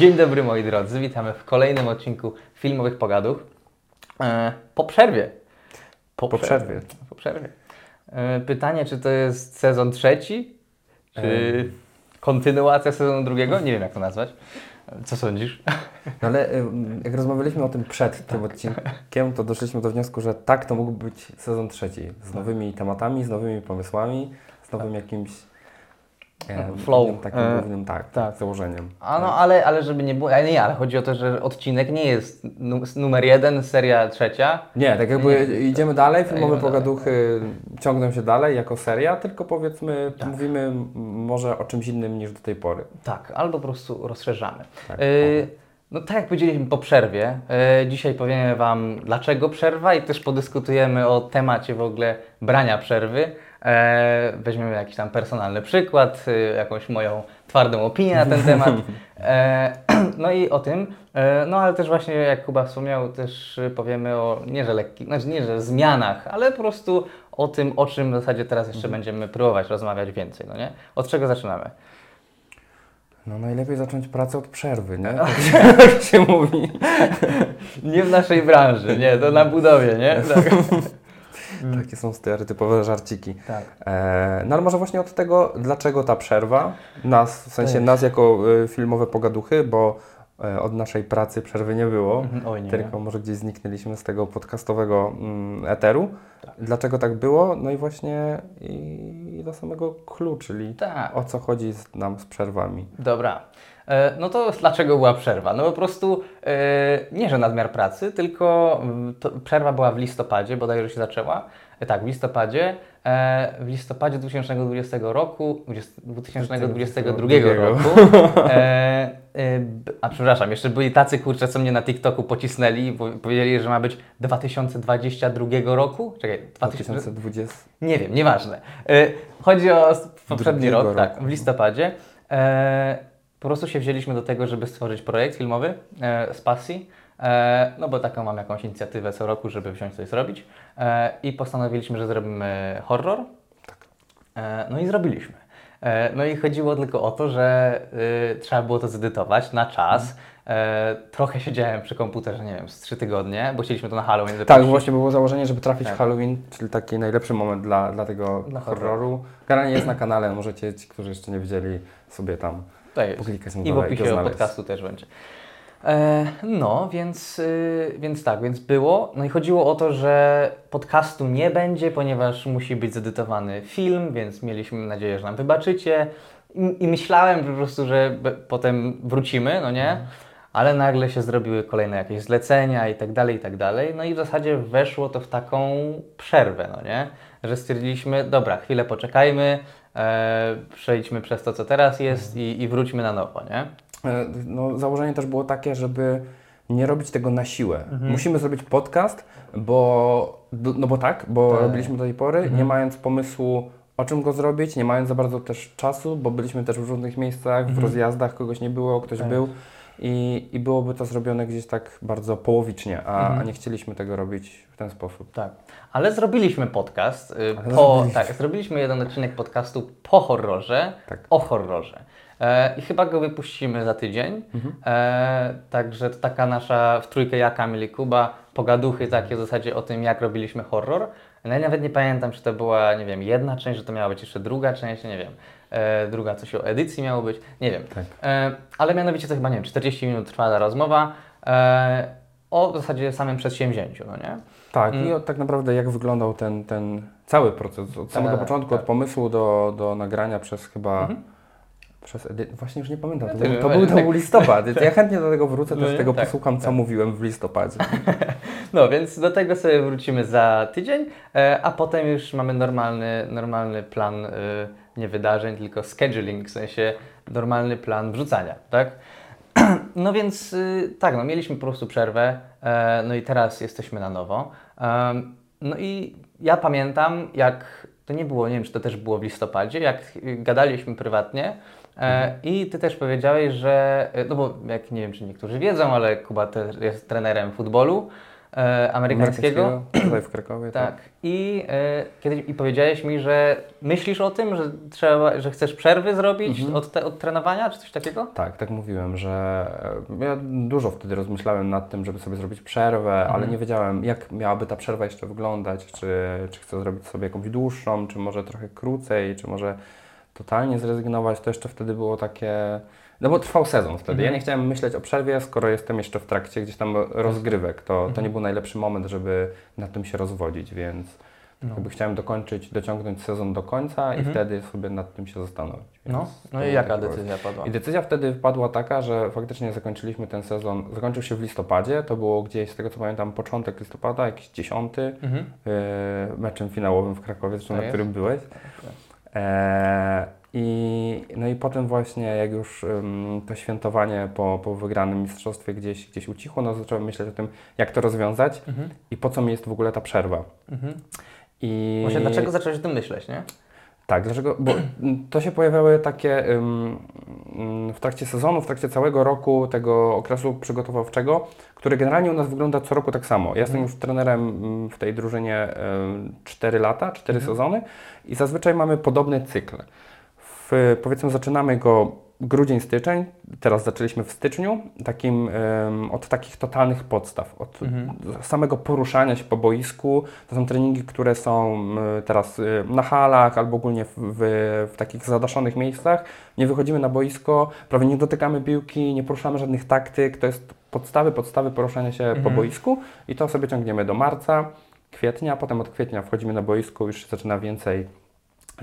Dzień dobry moi drodzy, witamy w kolejnym odcinku Filmowych Pogadów. E, po przerwie. Po przerwie. Po przerwie. E, pytanie, czy to jest sezon trzeci, czy kontynuacja sezonu drugiego? Nie wiem jak to nazwać. E, Co sądzisz? No ale jak rozmawialiśmy o tym przed tym odcinkiem, to doszliśmy do wniosku, że tak, to mógłby być sezon trzeci. Z nowymi tematami, z nowymi pomysłami, z nowym jakimś e, Flow. głównym Takim E, głównym, tak, tak. założeniem. A no, ale, ale żeby nie było, nie, ale chodzi o to, że odcinek nie jest nu- numer jeden, seria trzecia. Nie, tak jakby Nie. idziemy dalej, filmowe dalej. pogaduchy ciągną się dalej jako seria, tylko powiedzmy, Tak. mówimy może o czymś innym niż do tej pory. Tak, albo po prostu rozszerzamy. Tak, Y, no tak jak powiedzieliśmy po przerwie, dzisiaj powiemy Wam dlaczego przerwa i też podyskutujemy o temacie w ogóle brania przerwy. E, weźmiemy jakiś tam personalny przykład, y, jakąś moją twardą opinię na ten temat. E, no i o tym, e, no ale też właśnie jak Kuba wspomniał, też powiemy o nie że lekkich, znaczy nie że zmianach, ale po prostu o tym, o czym w zasadzie teraz jeszcze będziemy próbować rozmawiać więcej, no nie? Od czego zaczynamy? No najlepiej zacząć pracę od przerwy, nie? Tak się, tak się mówi. Nie w naszej branży, nie, to na budowie, nie? Tak. Takie są stereotypowe żarciki. tak. E, no ale może właśnie od tego, dlaczego ta przerwa, nas, w sensie Tak. nas jako y, filmowe pogaduchy, bo e, od naszej pracy przerwy nie było, Mhm, Oj, nie. tylko może gdzieś zniknęliśmy z tego podcastowego mm, eteru. Dlaczego tak było? No i właśnie i do samego clue, czyli Tak. o co chodzi z, nam z przerwami. Dobra. E, No to dlaczego była przerwa? No po prostu e, nie, że nadmiar pracy, tylko mm, przerwa była w listopadzie, bodajże się zaczęła. E, Tak, w listopadzie. W listopadzie 2020 roku, 20 2022 roku. A przepraszam, jeszcze byli tacy kurczę, co mnie na TikToku pocisnęli, bo powiedzieli, że ma być 2022 roku. Czekaj, 2000, 2020. Nie wiem, nieważne. Chodzi o poprzedni rok, tak, roku. w listopadzie. Po prostu się wzięliśmy do tego, żeby stworzyć projekt filmowy e, z pasji. E, no bo taką mam jakąś inicjatywę co roku, żeby wziąć coś zrobić. E, I postanowiliśmy, że zrobimy horror. E, no i zrobiliśmy. E, no i chodziło tylko o to, że y, trzeba było to zedytować na czas. E, trochę siedziałem przy komputerze, nie wiem, z trzy tygodnie, bo chcieliśmy to na Halloween Tak, właśnie było założenie, żeby trafić Tak. w Halloween, czyli taki najlepszy moment dla, dla tego Dla horroru. horroru. Generalnie jest na kanale, możecie ci, którzy jeszcze nie widzieli, sobie tam To jest. poklikać na I w opisie podcastu też będzie. E, no, więc, y, więc tak, więc było. No i chodziło o to, że podcastu nie będzie, ponieważ musi być zedytowany film, więc mieliśmy nadzieję, że nam wybaczycie. I, i myślałem po prostu, że potem wrócimy, no nie? Ale nagle się zrobiły kolejne jakieś zlecenia i tak dalej, i tak dalej. No i w zasadzie weszło to w taką przerwę, no nie? Że stwierdziliśmy, dobra, chwilę poczekajmy, e, przejdźmy przez to, co teraz jest i, i wróćmy na nowo, nie? E, No, założenie też było takie, żeby nie robić tego na siłę. Mhm. Musimy zrobić podcast, bo, no bo tak, bo Tak. robiliśmy do tej pory, Mhm. nie mając pomysłu o czym go zrobić, nie mając za bardzo też czasu, bo byliśmy też w różnych miejscach, w Mhm. rozjazdach, kogoś nie było, ktoś Tak. był i, i byłoby to zrobione gdzieś tak bardzo połowicznie, a, Mhm. a nie chcieliśmy tego robić w ten sposób. Tak. Ale zrobiliśmy podcast. y, Ale po, zrobiliśmy. tak, zrobiliśmy jeden odcinek podcastu po horrorze, Tak. o horrorze. E, I chyba go wypuścimy za tydzień. Mhm. E, także to taka nasza w trójkę ja, Kamil i Kuba, pogaduchy takie w zasadzie o tym, jak robiliśmy horror. No ja nawet nie pamiętam, czy to była, nie wiem, jedna część, że to miała być jeszcze druga część, nie wiem. E, druga coś o edycji miało być, nie wiem. Tak. E, ale mianowicie to chyba, nie wiem, 40 minut trwa ta rozmowa e, o w zasadzie samym przedsięwzięciu, no nie? Tak, Mm. i tak naprawdę jak wyglądał ten, ten cały proces, od samego Tak, początku, tak. od pomysłu do, do nagrania przez chyba... Mhm. Przez edy... Właśnie już nie pamiętam, to, był, to był, to był listopad. Ja chętnie do tego wrócę, No też nie? tego Tak, posłucham, co tak. mówiłem w listopadzie. No, więc do tego sobie wrócimy za tydzień, e, a potem już mamy normalny, normalny plan e, nie wydarzeń, tylko scheduling, w sensie normalny plan wrzucania, tak? No więc y, tak, no mieliśmy po prostu przerwę, e, no i teraz jesteśmy na nowo. Em, No i ja pamiętam, jak to nie było, nie wiem, czy to też było w listopadzie, jak gadaliśmy prywatnie e, i Ty też powiedziałeś, że, e, no bo jak nie wiem, czy niektórzy wiedzą, ale Kuba też jest trenerem futbolu, e, amerykańskiego. Tutaj w Krakowie. Tak. I, e, kiedy, I powiedziałeś mi, że myślisz o tym, że, trzeba, że chcesz przerwy zrobić Mhm. od, te, od trenowania, czy coś takiego? Tak, tak mówiłem, że e, ja dużo wtedy rozmyślałem nad tym, żeby sobie zrobić przerwę, ale Mhm. nie wiedziałem, jak miałaby ta przerwa jeszcze wyglądać, czy, czy chcę zrobić sobie jakąś dłuższą, czy może trochę krócej, czy może totalnie zrezygnować. To jeszcze wtedy było takie. No bo trwał sezon wtedy. Mhm. Ja nie chciałem myśleć o przerwie, skoro jestem jeszcze w trakcie gdzieś tam rozgrywek. To, to Mhm. nie był najlepszy moment, żeby nad tym się rozwodzić, więc No. jakby chciałem dokończyć, dociągnąć sezon do końca i Mhm. wtedy sobie nad tym się zastanowić. No, no to i jaka decyzja padła? i decyzja wtedy padła taka, że faktycznie zakończyliśmy ten sezon. Zakończył się w listopadzie, to było gdzieś, z tego co pamiętam, początek listopada, jakiś dziesiąty, Mhm. yy, meczem finałowym w Krakowie, zresztą Tak na którym byłeś. E, i, no i potem właśnie, jak już ym, to świętowanie po, po wygranym mistrzostwie gdzieś, gdzieś ucichło, no zacząłem myśleć o tym, jak to rozwiązać Mhm. i po co mi jest w ogóle ta przerwa. Mhm. I Właśnie dlaczego zacząłeś o tym myśleć, nie? tak, dlaczego? Bo mm, to się pojawiały takie ym, w trakcie sezonu, w trakcie całego roku, tego okresu przygotowawczego, który generalnie u nas wygląda co roku tak samo. Ja jestem już trenerem ym, w tej drużynie ym, 4 lata, 4 Mhm. sezony i zazwyczaj mamy podobny cykl. W, powiedzmy zaczynamy go grudzień, styczeń, teraz zaczęliśmy w styczniu, takim, ym, od takich totalnych podstaw, od Mhm. samego poruszania się po boisku. To są treningi, które są y, teraz y, na halach albo ogólnie w, w, w takich zadaszonych miejscach. Nie wychodzimy na boisko, prawie nie dotykamy piłki, nie poruszamy żadnych taktyk. To jest podstawy, podstawy poruszania się po Mhm. boisku i to sobie ciągniemy do marca, kwietnia, potem od kwietnia wchodzimy na boisko, już się zaczyna więcej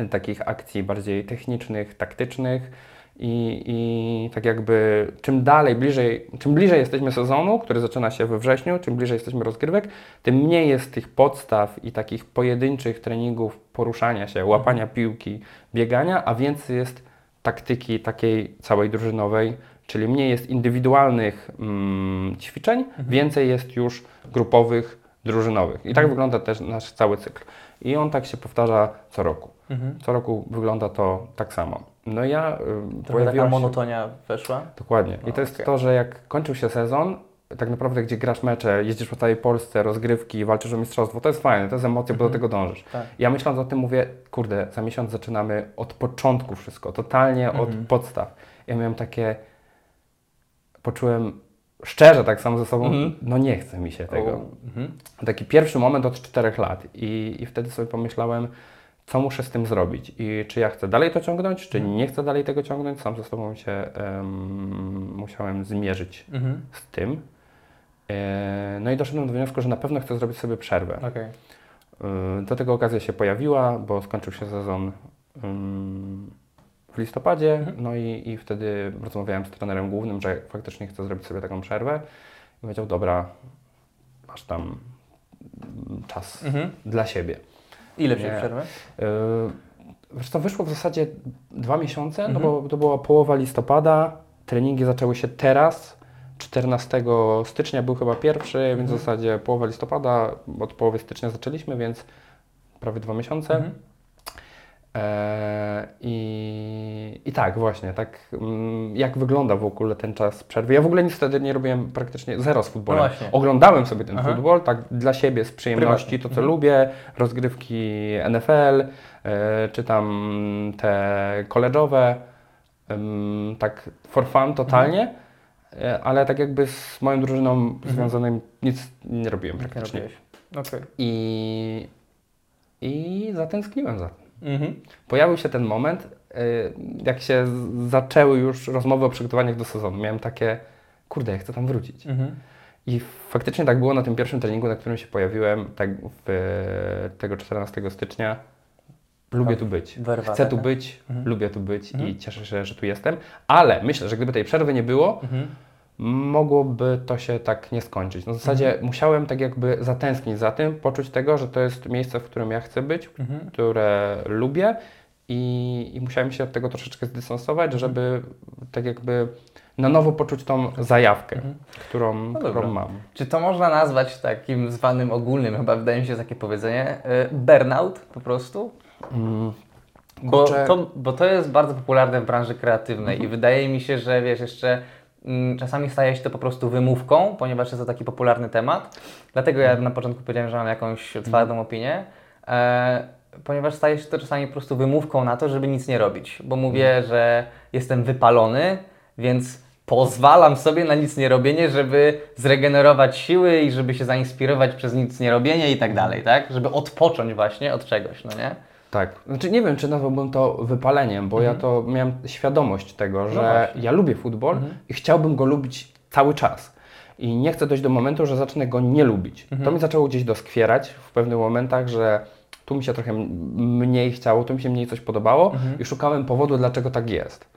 takich akcji bardziej technicznych, taktycznych. I, I tak jakby czym dalej, bliżej, czym bliżej jesteśmy sezonu, który zaczyna się we wrześniu, czym bliżej jesteśmy rozgrywek, tym mniej jest tych podstaw i takich pojedynczych treningów poruszania się, łapania piłki, biegania, a więcej jest taktyki takiej całej drużynowej, czyli mniej jest indywidualnych mm, ćwiczeń, więcej jest już grupowych, drużynowych. I tak wygląda też nasz cały cykl. I on tak się powtarza co roku. Mhm. Co roku wygląda to tak samo. No i ja y, Trochę taka pojawiła się... monotonia weszła. Dokładnie. No, I to jest okej. to, że jak kończył się sezon, tak naprawdę gdzie grasz mecze, jeździsz po całej Polsce, rozgrywki, walczysz o mistrzostwo, to jest fajne, to jest emocja, bo do Mhm. tego dążysz. Tak. Ja myśląc o tym mówię, kurde, za miesiąc zaczynamy od początku wszystko, totalnie od Mhm. podstaw. Ja miałem takie, poczułem szczerze tak samo ze sobą, Mhm. no nie chce mi się tego. Mhm. Taki pierwszy moment od czterech lat i, i wtedy sobie pomyślałem, co muszę z tym zrobić i czy ja chcę dalej to ciągnąć, czy nie chcę dalej tego ciągnąć. Sam ze sobą się em, musiałem zmierzyć Mhm. z tym. E, no i doszedłem do wniosku, że na pewno chcę zrobić sobie przerwę. Okej. Y, Do tego okazja się pojawiła, bo skończył się sezon ym, w listopadzie, Mhm. no i, i wtedy rozmawiałem z trenerem głównym, że faktycznie chcę zrobić sobie taką przerwę. I powiedział, dobra, masz tam czas Mhm. dla siebie. Ile wziąłeś przerwy? Yy, Zresztą wyszło w zasadzie dwa miesiące, Mhm. no bo to była połowa listopada, treningi zaczęły się teraz, 14 stycznia był chyba pierwszy, więc Mhm. w zasadzie połowa listopada, od połowy stycznia zaczęliśmy, więc prawie dwa miesiące. Mhm. E, i, I tak, właśnie, tak mm, jak wygląda w ogóle ten czas przerwy. Ja w ogóle nic wtedy nie robiłem praktycznie zero z futbolem. No. Oglądałem sobie ten Aha. futbol, tak dla siebie, z przyjemności, Prywatnie. to co Mhm. lubię, rozgrywki NFL, e, czy tam te koleżowe, tak for fun totalnie, e, ale tak jakby z moją drużyną związanym nic nie robiłem Nie praktycznie. robiłeś. Okej. I, I zatęskniłem za tym. Mhm. Pojawił się ten moment, y, jak się zaczęły już rozmowy o przygotowaniach do sezonu. Miałem takie, kurde, ja chcę tam wrócić. Mhm. I faktycznie tak było na tym pierwszym treningu, na którym się pojawiłem, tak w, tego 14 stycznia. Lubię Tak. tu być. Chcę tu taka. być, Mhm. lubię tu być Mhm. i cieszę się, że tu jestem. Ale myślę, że gdyby tej przerwy nie było, Mhm. Mogłoby to się tak nie skończyć. No w zasadzie Mhm. musiałem tak jakby zatęsknić za tym, poczuć tego, że to jest miejsce, w którym ja chcę być, Mhm. które lubię i, i musiałem się od tego troszeczkę zdystansować, Mhm. żeby tak jakby na nowo poczuć tą zajawkę, Mhm. którą, No którą mam. Czy to można nazwać takim zwanym ogólnym, chyba wydaje mi się takie powiedzenie, y, burnout po prostu? Mm, Bo to, bo to jest bardzo popularne w branży kreatywnej Mhm. i wydaje mi się, że wiesz, jeszcze czasami staje się to po prostu wymówką, ponieważ jest to taki popularny temat. Dlatego ja na początku powiedziałem, że mam jakąś twardą opinię. E, ponieważ staje się to czasami po prostu wymówką na to, żeby nic nie robić. Bo mówię, że jestem wypalony, więc pozwalam sobie na nic nie robienie, żeby zregenerować siły i żeby się zainspirować przez nic nie robienie i tak dalej, tak? Żeby odpocząć właśnie od czegoś, no nie? Tak. Znaczy nie wiem, czy nazwałbym to wypaleniem, bo ja to miałem świadomość tego, że właśnie. ja lubię futbol i chciałbym go lubić cały czas. I nie chcę dojść do momentu, że zacznę go nie lubić. To mi zaczęło gdzieś doskwierać w pewnych momentach, że tu mi się trochę mniej chciało, tu mi się mniej coś podobało i szukałem powodu, dlaczego tak jest.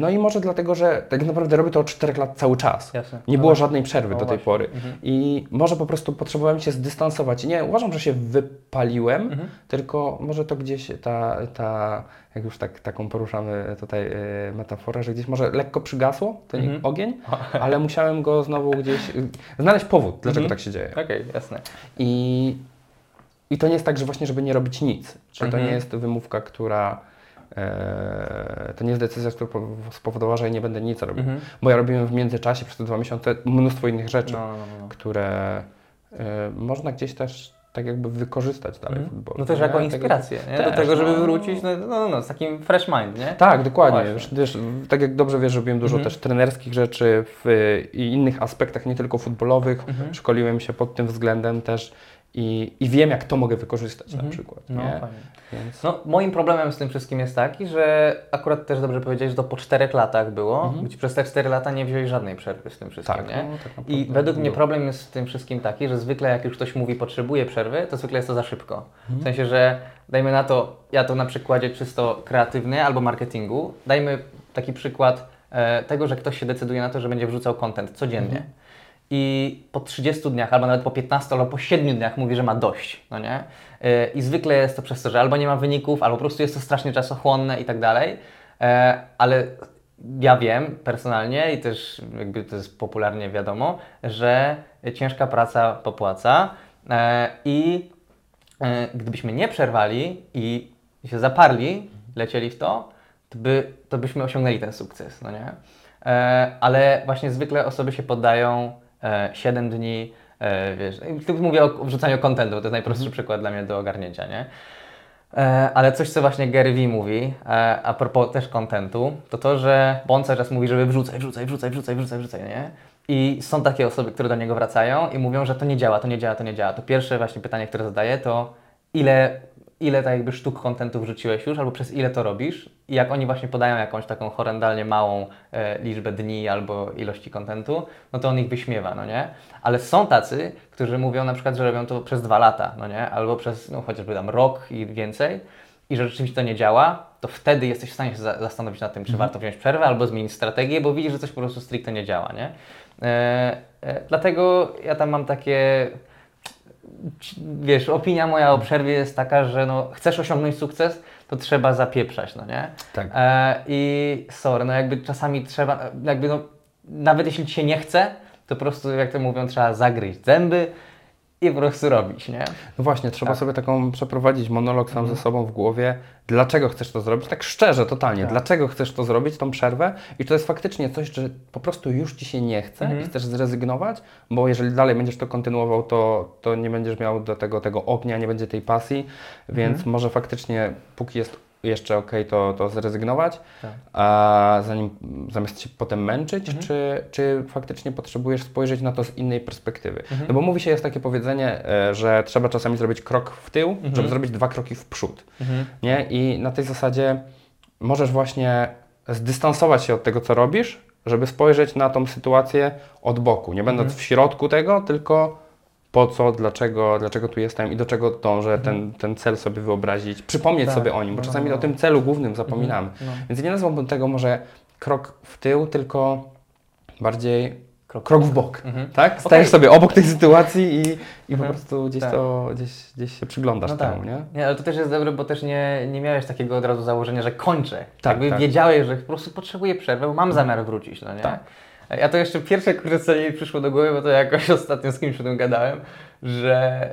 No i może dlatego, że tak naprawdę robię to od 4 lat cały czas. Jasne. Nie było żadnej przerwy No do tej właśnie. pory. I może po prostu potrzebowałem się zdystansować. Nie uważam, że się wypaliłem, Mhm. tylko może to gdzieś ta, ta jak już tak, taką poruszamy tutaj e, metaforę, że gdzieś może lekko przygasło ten Mhm. ogień, ale musiałem go znowu gdzieś y, znaleźć powód, dlaczego Mhm. tak się dzieje. Okej, jasne. I, I to nie jest tak, że właśnie, żeby nie robić nic. Czy to Mhm. nie jest wymówka, która. E, to nie jest decyzja, która po- spowodowała, że ja nie będę nic robił. Mhm. Bo ja robiłem w międzyczasie przez te dwa miesiące mnóstwo innych rzeczy, No, no, no. które e, można gdzieś też tak jakby wykorzystać dalej w futbolu. No też nie? jako Tego- inspirację, do Też, tego, żeby no. wrócić no, no, no, no, z takim fresh mind, nie? Tak, dokładnie. Wiesz, wiesz, tak jak dobrze wiesz, robiłem dużo Mhm. też trenerskich rzeczy w i innych aspektach, nie tylko futbolowych. Mhm. Szkoliłem się pod tym względem też i, i wiem, jak to mogę wykorzystać na przykład. No, nie? fajnie. Więc... No, moim problemem z tym wszystkim jest taki, że akurat też dobrze powiedziałeś, że to po czterech latach było. Być przez te cztery lata nie wziąłeś żadnej przerwy z tym wszystkim, Tak, nie? no, tak I według mnie problem jest w tym wszystkim taki, że zwykle jak już ktoś mówi potrzebuje przerwy, to zwykle jest to za szybko. W sensie, że dajmy na to, ja to na przykładzie czysto kreatywny albo marketingu, dajmy taki przykład e, tego, że ktoś się decyduje na to, że będzie wrzucał content codziennie. I po 30 dniach, albo nawet po 15, albo po 7 dniach mówi, że ma dość, no nie? E, I zwykle jest to przez to, że albo nie ma wyników, albo po prostu jest to strasznie czasochłonne i tak dalej. E, Ale ja wiem personalnie i też jakby to jest popularnie wiadomo, że ciężka praca popłaca e, i gdybyśmy nie przerwali i się zaparli, lecieli w to, to, by, to byśmy osiągnęli ten sukces, no nie? Ale właśnie zwykle osoby się poddają 7 dni, e, wiesz, mówię o wrzucaniu kontentu, to jest najprostszy przykład dla mnie do ogarnięcia, nie? E, ale coś, co właśnie Gary Vee mówi, e, a propos też kontentu, to to, że on cały czas mówi, żeby wrzucaj, wrzucaj, wrzucaj, wrzucaj, wrzucaj, wrzucaj, nie? I są takie osoby, które do niego wracają i mówią, że to nie działa, to nie działa, to nie działa. To pierwsze właśnie pytanie, które zadaję, to ile, ile tak jakby sztuk kontentu wrzuciłeś już, albo przez ile to robisz? I jak oni właśnie podają jakąś taką horrendalnie małą e, liczbę dni albo ilości kontentu, no to on ich wyśmiewa, no nie? Ale są tacy, którzy mówią na przykład, że robią to przez dwa lata, no nie? Albo przez, no chociażby tam rok i więcej i że rzeczywiście to nie działa, to wtedy jesteś w stanie się za- zastanowić nad tym, czy warto wziąć przerwę albo zmienić strategię, bo widzisz, że coś po prostu stricte nie działa, nie? E, e, dlatego ja tam mam takie, wiesz, opinia moja o przerwie jest taka, że no, chcesz osiągnąć sukces, to trzeba zapieprzać, no nie? Tak. E, I sorry, no jakby czasami trzeba, jakby no, nawet jeśli ci się nie chce, to po prostu, jak to mówią, trzeba zagryźć zęby i po prostu robić, nie? No właśnie, trzeba Tak. sobie taką przeprowadzić monolog sam ze sobą w głowie. Dlaczego chcesz to zrobić? Tak szczerze, totalnie. Tak. Dlaczego chcesz to zrobić, tą przerwę? I to jest faktycznie coś, że po prostu już Ci się nie chce i chcesz zrezygnować, bo jeżeli dalej będziesz to kontynuował, to, to nie będziesz miał do tego, tego ognia, nie będzie tej pasji, więc może faktycznie, póki jest jeszcze ok, to, to zrezygnować, Tak. a zanim, zamiast się potem męczyć, czy, czy faktycznie potrzebujesz spojrzeć na to z innej perspektywy. No bo mówi się, jest takie powiedzenie, e, że trzeba czasami zrobić krok w tył, żeby zrobić dwa kroki w przód. Nie? I na tej zasadzie możesz właśnie zdystansować się od tego, co robisz, żeby spojrzeć na tą sytuację od boku, nie będąc w środku tego, tylko po co, dlaczego, dlaczego tu jestem i do czego dążę, ten, ten cel sobie wyobrazić, przypomnieć Tak. sobie o nim, bo No, czasami no. o tym celu głównym zapominamy. No. Więc nie nazwałbym tego może krok w tył, tylko bardziej Krok krok, w bok. Mhm. Tak? Stajesz sobie obok tej sytuacji i, i po Mhm. prostu gdzieś, Tak. to, gdzieś, gdzieś się przyglądasz No temu, tak. nie? Nie, ale to też jest dobre, bo też nie, nie miałeś takiego od razu założenia, że kończę. Tak, Jakby tak. wiedziałeś, że po prostu potrzebuję przerwy, bo mam zamiar wrócić, no nie? Tak. Ja to jeszcze pierwsze, kurde, co mi przyszło do głowy, bo to jakoś ostatnio z kimś o tym gadałem, że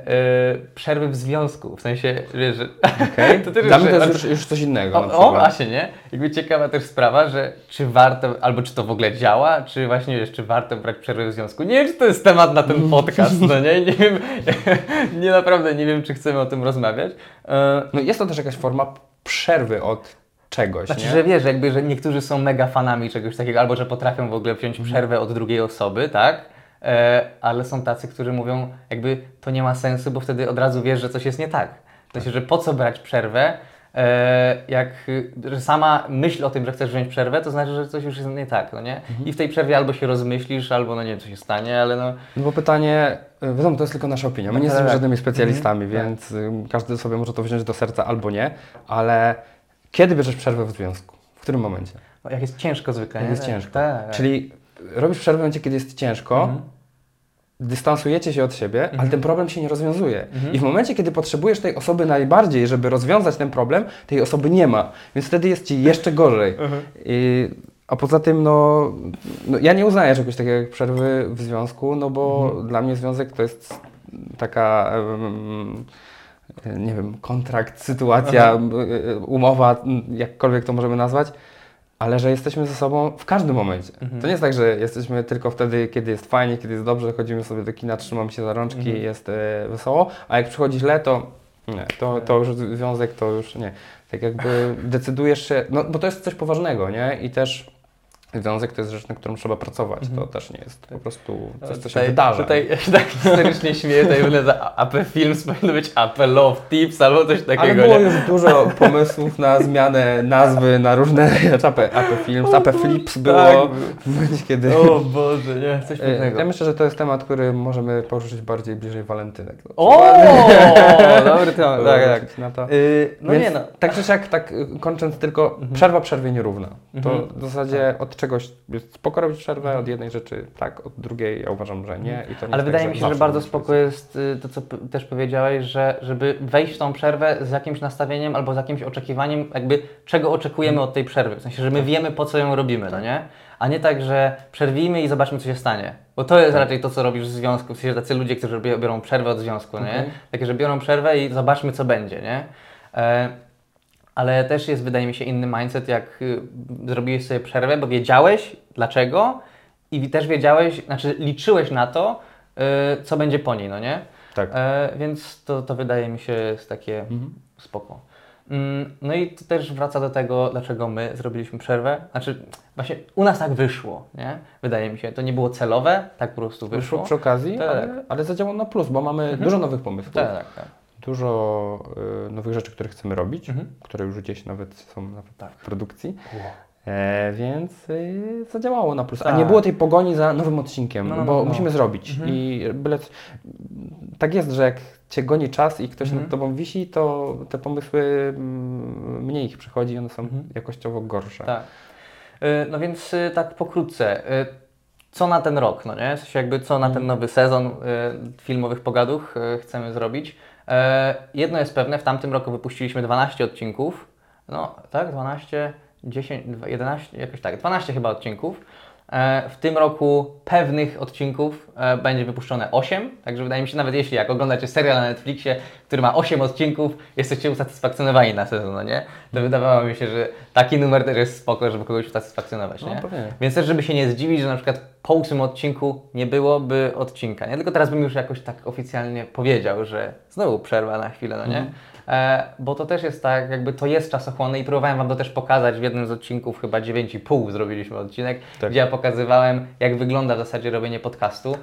y, przerwy w związku, w sensie, wiesz, że... Okay. to też Dla mnie to jest już, już coś innego. O, o właśnie, nie? Jakby ciekawa też sprawa, że czy warto, albo czy to w ogóle działa, czy właśnie wiesz, czy warto brać przerwę w związku. Nie wiem, czy to jest temat na ten podcast, no nie? Nie wiem, nie naprawdę nie wiem, czy chcemy o tym rozmawiać. E, No jest to też jakaś forma przerwy od czegoś, Znaczy, nie? że wiesz, jakby, że niektórzy są mega fanami czegoś takiego, albo że potrafią w ogóle Mhm. wziąć przerwę od drugiej osoby, tak? E, ale są tacy, którzy mówią, jakby to nie ma sensu, bo wtedy od razu wiesz, że coś jest nie tak. W sensie, że po co brać przerwę, e, jak że sama myśl o tym, że chcesz wziąć przerwę, to znaczy, że coś już jest nie tak, no nie? Mhm. I w tej przerwie albo się rozmyślisz, albo no nie wiem, co się stanie, ale no... No bo pytanie, y, wiadomo, to jest tylko nasza opinia. My nie Tak, jesteśmy tak. żadnymi specjalistami, Mhm, więc y, każdy sobie może to wziąć do serca albo nie, ale kiedy bierzesz przerwę w związku? W którym momencie? no, Jak jest ciężko zwykle, Jak jest ciężko. Tak, tak. Czyli robisz przerwę w momencie, kiedy jest ciężko, Mhm. dystansujecie się od siebie, ale Mhm. ten problem się nie rozwiązuje. Mhm. I w momencie, kiedy potrzebujesz tej osoby najbardziej, żeby rozwiązać ten problem, tej osoby nie ma. Więc wtedy jest ci jeszcze gorzej. Mhm. I, a poza tym, no, no, ja nie uznaję czegoś takiego jak przerwy w związku, no bo Mhm. dla mnie związek to jest taka, em, nie wiem, kontrakt, sytuacja, m, y, umowa, jakkolwiek to możemy nazwać, ale że jesteśmy ze sobą w każdym momencie. Mhm. To nie jest tak, że jesteśmy tylko wtedy, kiedy jest fajnie, kiedy jest dobrze, chodzimy sobie do kina, trzymamy się za rączki, Mhm. jest e, wesoło, a jak przychodzi źle, to nie, to, to już związek, to już nie. Tak jakby decydujesz się, no bo to jest coś poważnego, nie? I też związek to jest rzecz, na którą trzeba pracować. To Mhm. też nie jest po prostu coś, co się Tutaj- wydarza. Tutaj ja się tak historycznie śmieję, tutaj będę za AP Films powinno być AP Love Tips albo coś takiego. Ale było nie? już dużo pomysłów na zmianę nazwy, na różne AP, AP Films, AP Flips było Tak, w momencie, kiedy... O Boże, nie, coś E, pięknego. Ja myślę, że to jest temat, który możemy poruszyć bardziej bliżej walentynek. O, dobry temat, tak, tak. Na to. Yy, no Więc nie no. Tak czy siak, tak y, kończąc tylko, Mhm. przerwa przerwie nierówna. To Mhm. w zasadzie od czegoś spoko robić przerwę, od jednej rzeczy tak, od drugiej ja uważam, że nie. I to nie Ale jest wydaje tak, mi się, że bardzo spoko jest y, to, co też powiedziałeś, że żeby wejść w tą przerwę z jakimś nastawieniem albo z jakimś oczekiwaniem, jakby czego oczekujemy od tej przerwy. W sensie, że my wiemy, po co ją robimy, no nie? A nie tak, że przerwijmy i zobaczmy, co się stanie. Bo to jest Tak. raczej to, co robisz w związku. W sensie tacy ludzie, którzy biorą przerwę od związku, nie? Okej. Takie, że biorą przerwę i zobaczmy, co będzie, nie? E, ale też jest, wydaje mi się, inny mindset, jak y, zrobiłeś sobie przerwę, bo wiedziałeś dlaczego i też wiedziałeś, znaczy liczyłeś na to, y, co będzie po niej, no nie? Tak. E, więc to, to wydaje mi się jest takie Mhm. spoko. Mm, No i to też wraca do tego, dlaczego my zrobiliśmy przerwę. Znaczy, właśnie u nas tak wyszło, nie? Wydaje mi się. To nie było celowe, tak po prostu Wyszło wyszło. przy okazji, Tak. ale, ale zadziałało na plus, bo mamy Mhm. dużo nowych pomysłów, Tak, tak, tak. Dużo y, nowych rzeczy, które chcemy robić, Mhm. które już gdzieś nawet są nawet Tak. w produkcji. E, więc y, zadziałało na plus. A Tak. nie było tej pogoni za nowym odcinkiem, No, no, bo no, no. musimy zrobić. Mhm. I byle, tak jest, że jak cię goni czas i ktoś Mhm. nad tobą wisi, to te pomysły mniej ich przychodzi i one są Mhm. jakościowo gorsze. Tak. Y, No więc tak pokrótce. Co na ten rok, no nie? W sensie jakby co na ten Mhm. nowy sezon filmowych pogaduch y, chcemy zrobić. E, Jedno jest pewne, w tamtym roku wypuściliśmy 12 odcinków. No tak, 12, 10, 11, jakoś tak, 12 chyba odcinków. E, W tym roku pewnych odcinków e, będzie wypuszczone 8, także wydaje mi się, nawet jeśli jak oglądacie serial na Netflixie, który ma 8 odcinków, jesteście usatysfakcjonowani na sezon, no nie? To wydawało mi się, że taki numer też jest spoko, żeby kogoś usatysfakcjonować, No, nie? pewnie. Więc też, żeby się nie zdziwić, że na przykład po ósmym odcinku nie byłoby odcinka, nie? Tylko teraz bym już jakoś tak oficjalnie powiedział, że znowu przerwa na chwilę, no nie? Mhm. E, bo to też jest tak, jakby to jest czasochłonne i próbowałem Wam to też pokazać w jednym z odcinków, chyba 9,5 zrobiliśmy odcinek, Tak. gdzie ja pokazywałem, jak wygląda w zasadzie robienie podcastu,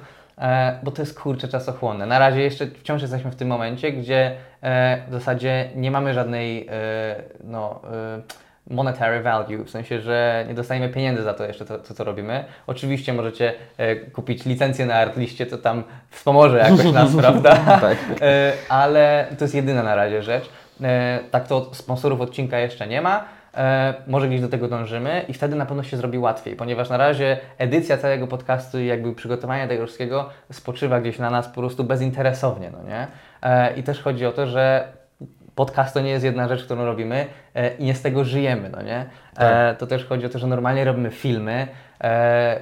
bo to jest kurczę czasochłonne. Na razie jeszcze wciąż jesteśmy w tym momencie, gdzie e, w zasadzie nie mamy żadnej, e, no... E, monetary value, w sensie, że nie dostajemy pieniędzy za to jeszcze, to, to co robimy. Oczywiście możecie e, kupić licencję na Artliście, to tam wspomoże jakoś nas, prawda? Tak. E, ale to jest jedyna na razie rzecz. E, tak to sponsorów odcinka jeszcze nie ma. E, może gdzieś do tego dążymy i wtedy na pewno się zrobi łatwiej, ponieważ na razie edycja całego podcastu i jakby przygotowanie tego wszystkiego spoczywa gdzieś na nas po prostu bezinteresownie, no nie? E, I też chodzi o to, że podcast to nie jest jedna rzecz, którą robimy e, i nie z tego żyjemy, no nie? Tak. to też chodzi o to, że normalnie robimy filmy,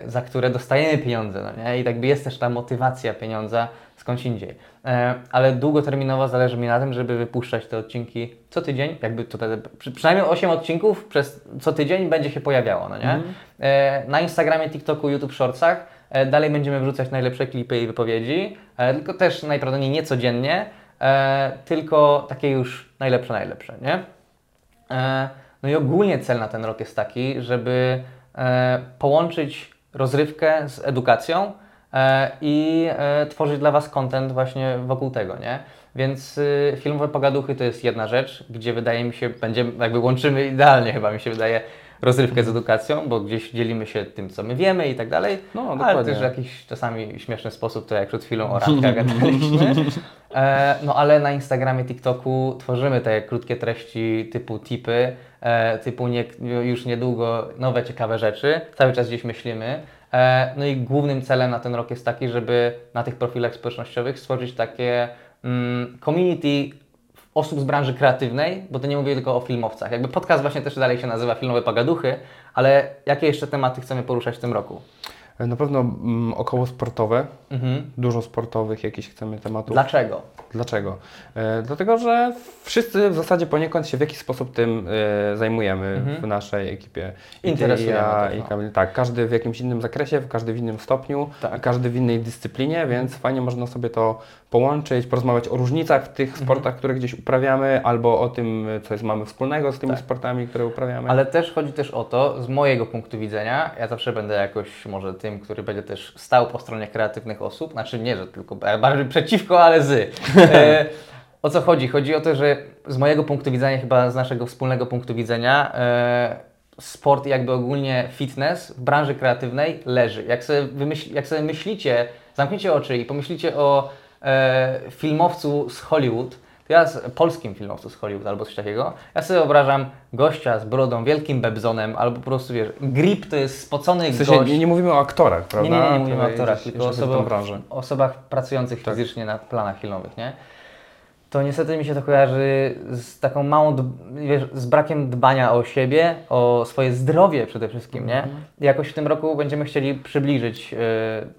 za które dostajemy pieniądze, no nie? I jakby jest też ta motywacja pieniądza skądś indziej. E, ale długoterminowo zależy mi na tym, żeby wypuszczać te odcinki co tydzień, jakby tutaj przy, przynajmniej 8 odcinków przez co tydzień będzie się pojawiało, no nie? E, na Instagramie, TikToku, YouTube Shortsach e, dalej będziemy wrzucać najlepsze klipy i wypowiedzi, tylko też najprawdopodobniej nie codziennie, tylko takie już najlepsze, najlepsze, nie? No i ogólnie cel na ten rok jest taki, żeby połączyć rozrywkę z edukacją i e, tworzyć dla Was content właśnie wokół tego, nie? Więc y, filmowe pogaduchy to jest jedna rzecz, gdzie wydaje mi się, będziemy, jakby łączymy idealnie chyba mi się wydaje rozrywkę z edukacją, bo gdzieś dzielimy się tym, co my wiemy i tak dalej, No, ale dokładnie. też w jakiś czasami śmieszny sposób, to jak przed chwilą o randkach gadaliśmy. E, no ale na Instagramie, TikToku tworzymy te krótkie treści typu tipy, e, typu nie, już niedługo nowe ciekawe rzeczy, cały czas gdzieś myślimy. E, no i głównym celem na ten rok jest taki, żeby na tych profilach społecznościowych stworzyć takie mm, community osób z branży kreatywnej, bo to nie mówię tylko o filmowcach. Jakby podcast właśnie też dalej się nazywa Filmowe Pagaduchy, ale jakie jeszcze tematy chcemy poruszać w tym roku? Na pewno mm, około sportowe, Mhm. dużo sportowych jakichś chcemy tematów. Dlaczego? Dlaczego? E, dlatego, że wszyscy w zasadzie poniekąd się w jakiś sposób tym e, zajmujemy w naszej ekipie. Interesujemy ja, też, i. Kamil. Tak, każdy w jakimś innym zakresie, każdy w innym stopniu, Tak. każdy w innej dyscyplinie, więc fajnie można sobie to połączyć, porozmawiać o różnicach w tych Mhm. sportach, które gdzieś uprawiamy, albo o tym, co jest, mamy wspólnego z tymi Tak. sportami, które uprawiamy. Ale też chodzi też o to, z mojego punktu widzenia, ja zawsze będę jakoś może tym, który będzie też stał po stronie kreatywnych osób, znaczy nie, że tylko bardziej przeciwko, ale z. E, o co chodzi? Chodzi o to, że z mojego punktu widzenia, chyba z naszego wspólnego punktu widzenia, e, sport jakby ogólnie fitness w branży kreatywnej leży. Jak sobie, wymyśl, jak sobie myślicie, zamknijcie oczy i pomyślicie o filmowcu z Hollywood, to ja z polskim filmowcu z Hollywood albo coś takiego, ja sobie wyobrażam gościa z brodą, wielkim bebzonem, albo po prostu wiesz, grip to jest spocony w sensie gość. nie, nie mówimy o aktorach, prawda? Nie, nie, nie mówimy o aktorach, tylko o osobach, osobach pracujących Tak. fizycznie na planach filmowych, nie? To niestety mi się to kojarzy z taką małą, wiesz, z brakiem dbania o siebie, o swoje zdrowie przede wszystkim, nie? Mhm. Jakoś w tym roku będziemy chcieli przybliżyć y,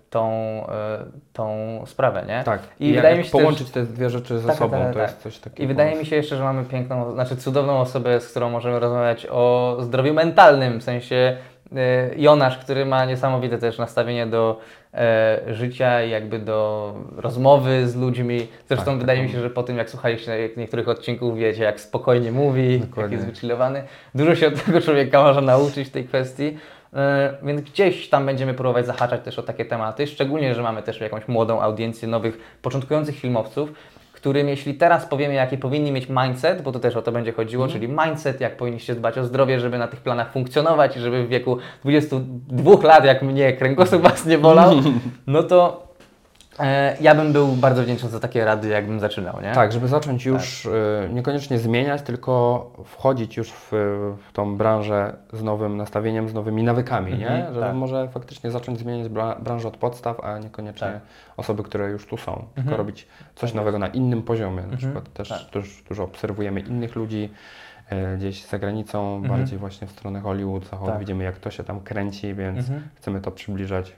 tą, y, tą sprawę, nie? Tak, I i wydaje mi się też- połączyć te dwie rzeczy ze Tak, sobą, tak, to tak. jest coś takiego. I wydaje mi się jeszcze, że mamy piękną, znaczy cudowną osobę, z którą możemy rozmawiać o zdrowiu mentalnym, w sensie y, Jonasz, który ma niesamowite też nastawienie do życia i jakby do rozmowy z ludźmi. Zresztą Tak, wydaje taką- mi się, że po tym jak słuchaliście niektórych odcinków wiecie, jak spokojnie mówi, jak Dokładnie. jest wychillowany. Dużo się od tego człowieka można nauczyć w tej kwestii. E, Więc gdzieś tam będziemy próbować zahaczać też o takie tematy, szczególnie, że mamy też jakąś młodą audiencję nowych, początkujących filmowców, którym jeśli teraz powiemy, jaki powinni mieć mindset, bo to też o to będzie chodziło, czyli mindset, jak powinniście dbać o zdrowie, żeby na tych planach funkcjonować i żeby w wieku 22 lat, jak mnie kręgosłup Was nie bolał, no to ja bym był bardzo wdzięczny za takie rady, jakbym zaczynał, nie? Tak, żeby zacząć już y, niekoniecznie zmieniać, tylko wchodzić już w, w tą branżę z nowym nastawieniem, z nowymi nawykami, nie? Mhm, Żeby tak. może faktycznie zacząć zmieniać bra- branżę od podstaw, a niekoniecznie Tak. osoby, które już tu są, Mhm. tylko robić coś nowego na innym poziomie. Na przykład też tak. dużo obserwujemy innych ludzi e, gdzieś za granicą, bardziej właśnie w stronę Hollywood, Zachód. Tak. Widzimy jak to się tam kręci, więc Mhm. chcemy to przybliżać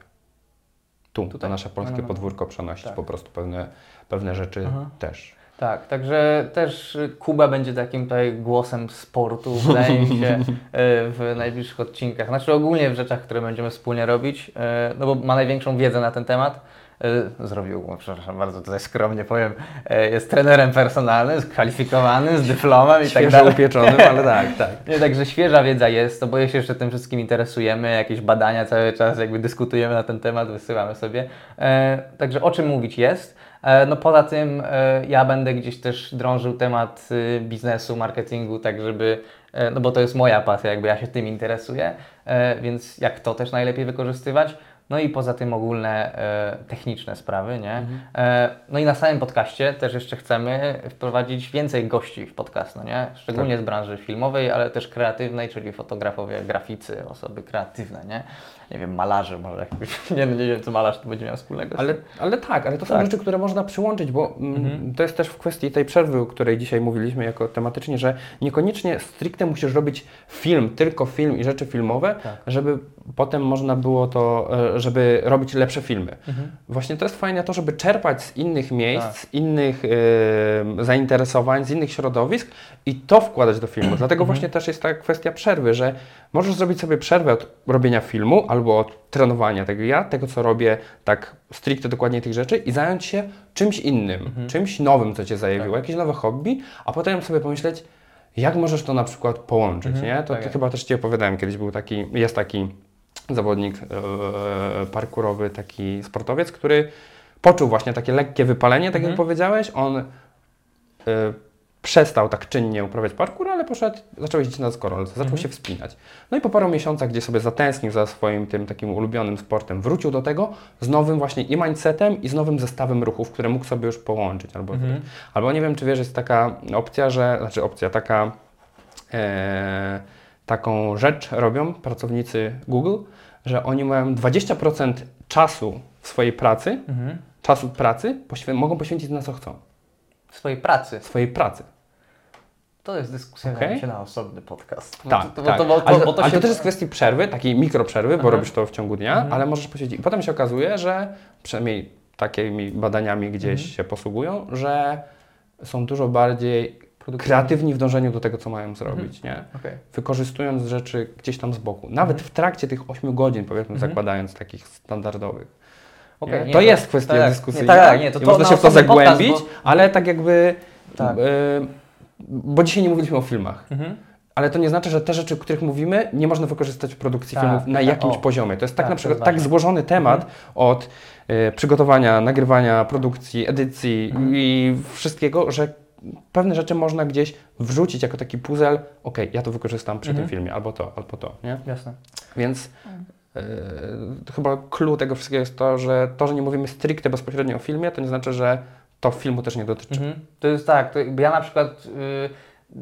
tu, Tutaj. na nasze polskie No, no, no. podwórko przenosić Tak. po prostu pewne, pewne rzeczy Aha. też. Tak, także też Kuba będzie takim tutaj głosem sportu, wydaje mi się, w najbliższych odcinkach. Znaczy ogólnie w rzeczach, które będziemy wspólnie robić, y, no bo ma największą wiedzę na ten temat. Y, Zrobił, przepraszam bardzo, tutaj skromnie powiem, y, jest trenerem personalnym, skwalifikowany, z dyplomem i tak dalej. upieczonym, ale tak, tak. Nie, także świeża wiedza jest, to boję się, że tym wszystkim interesujemy, jakieś badania cały czas jakby dyskutujemy na ten temat, wysyłamy sobie. E, także o czym mówić jest. E, no poza tym e, ja będę gdzieś też drążył temat y, biznesu, marketingu, tak żeby, e, no bo to jest moja pasja, jakby ja się tym interesuję, e, więc jak to też najlepiej wykorzystywać. No i poza tym ogólne e, techniczne sprawy, nie? E, no i na samym podcaście też jeszcze chcemy wprowadzić więcej gości w podcast, no nie? Szczególnie z branży filmowej, ale też kreatywnej, czyli fotografowie, graficy, osoby kreatywne, nie? Nie wiem, malarze może, nie, nie wiem co malarz tu będzie miał wspólnego Ale, ale tak, ale to są Tak. rzeczy, które można przyłączyć, bo mm, to jest też w kwestii tej przerwy, o której dzisiaj mówiliśmy jako tematycznie, że niekoniecznie stricte musisz robić film, tylko film i rzeczy filmowe, Tak. żeby potem można było to, e, żeby robić lepsze filmy. Mhm. Właśnie to jest fajne to, żeby czerpać z innych miejsc, Tak. z innych e, zainteresowań, z innych środowisk i to wkładać do filmu. Dlatego Mhm. właśnie też jest ta kwestia przerwy, że możesz zrobić sobie przerwę od robienia filmu albo od trenowania tego ja, tego co robię, tak stricte dokładnie tych rzeczy i zająć się czymś innym, Mhm. czymś nowym, co Cię zajawiło, Tak. jakieś nowe hobby, a potem sobie pomyśleć, jak możesz to na przykład połączyć, Mhm, nie? To, tak to chyba też Ci opowiadałem, kiedyś był taki, jest taki zawodnik e, parkurowy, taki sportowiec, który poczuł właśnie takie lekkie wypalenie, tak Mhm. jak powiedziałeś, on e, przestał tak czynnie uprawiać parkour, ale poszedł, zaczął jeździć na deskorolce, zaczął Mhm. się wspinać. No i po paru miesiącach, gdzie sobie zatęsknił za swoim tym takim ulubionym sportem, wrócił do tego z nowym właśnie i mindsetem i z nowym zestawem ruchów, które mógł sobie już połączyć. Albo, Mhm. albo nie wiem, czy wiesz, jest taka opcja, że, znaczy opcja, taka e, taką rzecz robią pracownicy Google, że oni mają 20% czasu w swojej pracy, Mhm. czasu pracy poświę- mogą poświęcić na co chcą. swojej pracy. Swojej pracy. To jest dyskusja się na osobny podcast. Bo Tak, to, tak. Bo, to, bo, ale, bo to ale się... to też jest kwestia przerwy, takiej mikroprzerwy, bo Aha. robisz to w ciągu dnia, Mhm. ale możesz poświęcić. I potem się okazuje, że przynajmniej takimi badaniami gdzieś Mhm. się posługują, że są dużo bardziej. Kreatywni w dążeniu do tego, co mają zrobić, nie? Okej. Wykorzystując rzeczy gdzieś tam z boku. Nawet w trakcie tych 8 godzin, powiedzmy, Mhm. zakładając takich standardowych. Okej, nie? nie, to jest kwestia tak, dyskusyjna. Nie, tak, nie, to, to można na się w to osobny podcast, zagłębić, bo- ale tak jakby. Tak. y, bo dzisiaj nie mówiliśmy o filmach. Mhm. Ale to nie znaczy, że te rzeczy, o których mówimy, nie można wykorzystać w produkcji Tak, filmów na tak, jakimś o. poziomie. To jest tak, Tak, na to przykład tak złożony temat od y, przygotowania, nagrywania, produkcji, edycji Mhm. i wszystkiego, że pewne rzeczy można gdzieś wrzucić jako taki puzzle. Okej, ja to wykorzystam przy Mhm. tym filmie, albo to, albo to, nie? Jasne. Więc y, chyba clue tego wszystkiego jest to, że to, że nie mówimy stricte bezpośrednio o filmie, to nie znaczy, że to filmu też nie dotyczy. Mhm. To jest tak, to ja na przykład y,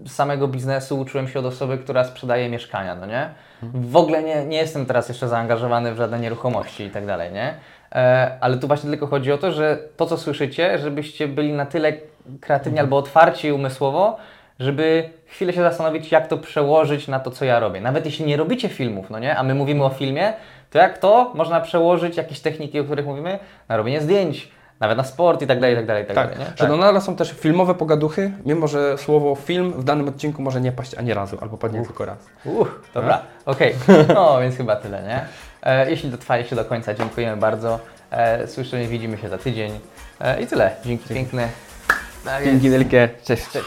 z samego biznesu uczyłem się od osoby, która sprzedaje mieszkania, no nie? W ogóle nie, nie jestem teraz jeszcze zaangażowany w żadne nieruchomości i tak dalej, nie? E, ale tu właśnie tylko chodzi o to, że to, co słyszycie, żebyście byli na tyle kreatywni albo otwarci umysłowo, żeby chwilę się zastanowić, jak to przełożyć na to, co ja robię. Nawet jeśli nie robicie filmów, no nie? A my mówimy o filmie, to jak to można przełożyć jakieś techniki, o których mówimy, na robienie zdjęć, nawet na sport i tak dalej, i tak dalej, i tak, Tak, dalej, nie? że no nadal są też filmowe pogaduchy, mimo że słowo film w danym odcinku może nie paść ani razu, albo padnie tylko raz. Uff, dobra, okej. No, więc chyba tyle, nie? E, jeśli dotrwaliście do końca, dziękujemy bardzo. E, słyszymy, widzimy się za tydzień. E, I tyle. Dzięki piękne. Tak jest. wielkie, cześć. Cześć.